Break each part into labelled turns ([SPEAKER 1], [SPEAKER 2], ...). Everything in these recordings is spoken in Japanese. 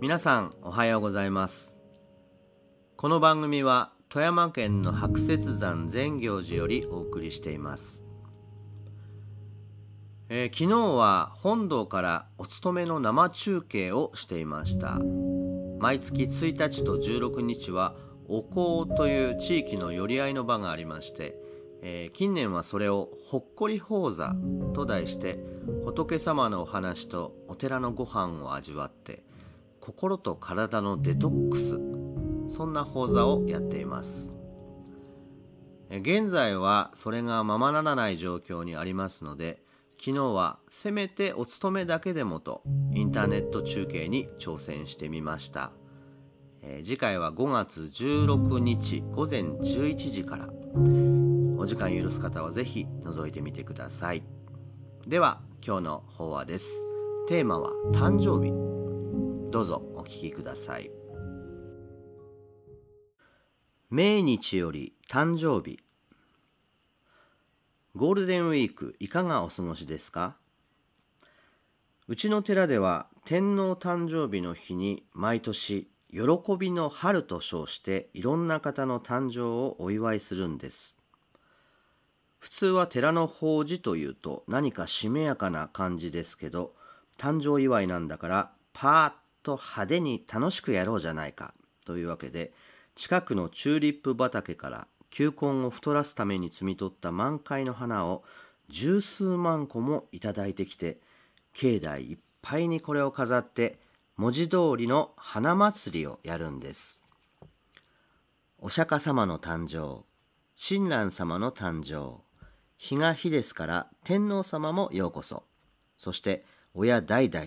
[SPEAKER 1] 皆さんおはようございます。この番組は富山県の白雪山善行寺よりお送りしています、えー昨日は本堂からお勤めの生中継をしていました。毎月1日と16日はお香という地域の寄り合いの場がありまして、えー近年はそれをほっこり法座と題して仏様のお話とお寺のご飯を味わって心と体のデトックスそんな法座をやっています。え現在はそれがままならない状況にありますので昨日はせめてお勤めだけでもとインターネット中継に挑戦してみました、えー次回は5月16日午前11時から。お時間許す方はぜひ覗いてみてください。では今日の法話です。テーマは誕生日。どうぞお聞きください。命日より誕生日。ゴールデンウィークいかがお過ごしですか？うちの寺では天皇誕生日の日に毎年喜びの春と称していろんな方の誕生をお祝いするんです。普通は寺の法事というと何かしめやかな感じですけど誕生祝いなんだからパーッと派手に楽しくやろうじゃないかというわけで近くのチューリップ畑から球根を太らすために摘み取った満開の花を十数万個もいただいてきて境内いっぱいにこれを飾って文字通りの花祭りをやるんです。お釈迦様の誕生親鸞様の誕生日が日ですから天皇様もようこそ。そして親代々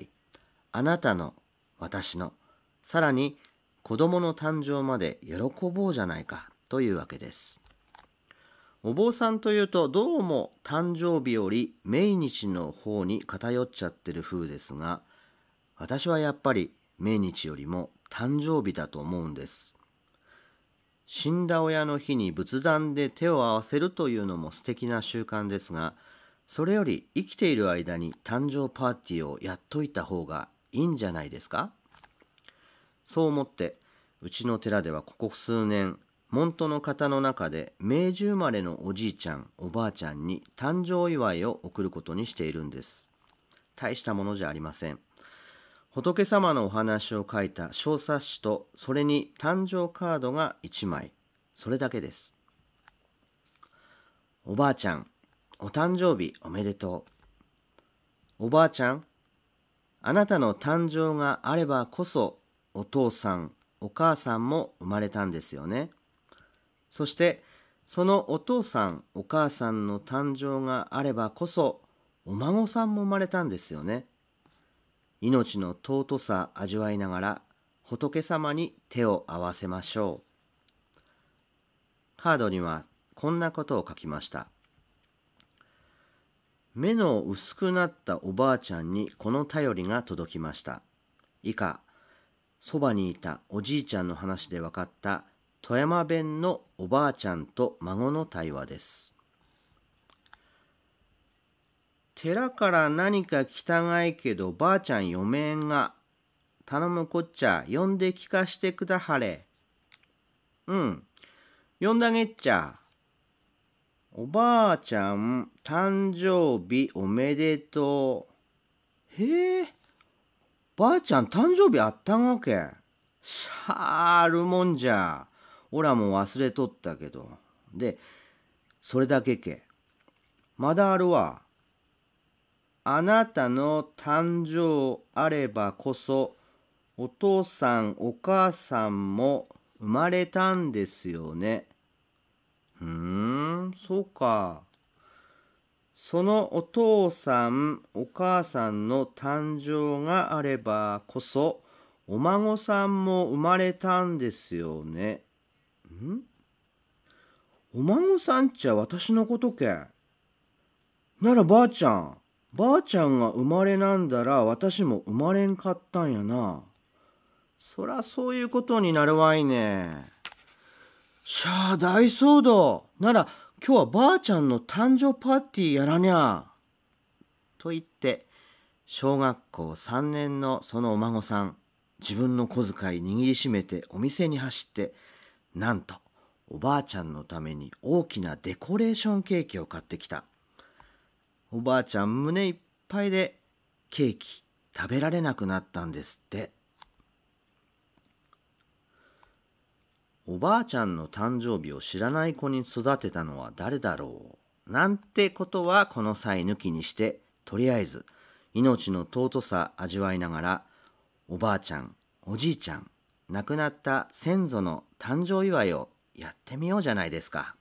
[SPEAKER 1] あなたの私のさらに子供の誕生まで喜ぼうじゃないかというわけです。お坊さんというとどうも誕生日より命日の方に偏っちゃってる風ですが私はやっぱり命日よりも誕生日だと思うんです。死んだ親の日に仏壇で手を合わせるというのも素敵な習慣ですがそれより生きている間に誕生パーティーをやっといた方がいいんじゃないですか？そう思ってうちの寺ではここ数年門徒の方の中で明治生まれのおじいちゃんおばあちゃんに誕生祝いを贈ることにしているんです。大したものじゃありません。仏様のお話を書いた小冊子とそれに誕生カードが1枚。それだけです。おばあちゃんお誕生日おめでとう。おばあちゃんあなたの誕生があればこそお父さんお母さんも生まれたんですよね。そしてそのお父さんお母さんの誕生があればこそお孫さんも生まれたんですよね。命の尊さ味わいながら仏様に手を合わせましょう。カードにはこんなことを書きました。目の薄くなったおばあちゃんにこの便りが届きました。以下そばにいたおじいちゃんの話で分かった富山弁のおばあちゃんと孫の対話です。寺から何か来たがいけどばあちゃん読めんが頼むこっちゃ呼んで聞かしてくだはれ。うん。呼んだげっちゃ。おばあちゃん誕生日おめでとう。へえ。ばあちゃん誕生日あったがけ。しゃあるもんじゃ。おらも忘れとったけど。でそれだけけ。まだあるわ。あなたの誕生あればこそお父さんお母さんも生まれたんですよね。ふんそうか。そのお父さんお母さんの誕生があればこそお孫さんも生まれたんですよね。ん？お孫さんっちゃ私のことけ。ならばあちゃん。ばあちゃんが生まれなんだら私も生まれんかったんやな。そらそういうことになるわいね。しゃあ大騒動。なら今日はばあちゃんの誕生パーティーやらにゃ。と言って小学校3年のそのお孫さん自分の小遣い握りしめてお店に走ってなんとおばあちゃんのために大きなデコレーションケーキを買ってきたおばあちゃん胸いっぱいでケーキ食べられなくなったんですっておばあちゃんの誕生日を知らない子に育てたのは誰だろうなんてことはこの際抜きにしてとりあえず命の尊さ味わいながらおばあちゃんおじいちゃん亡くなった先祖の誕生祝いをやってみようじゃないですか。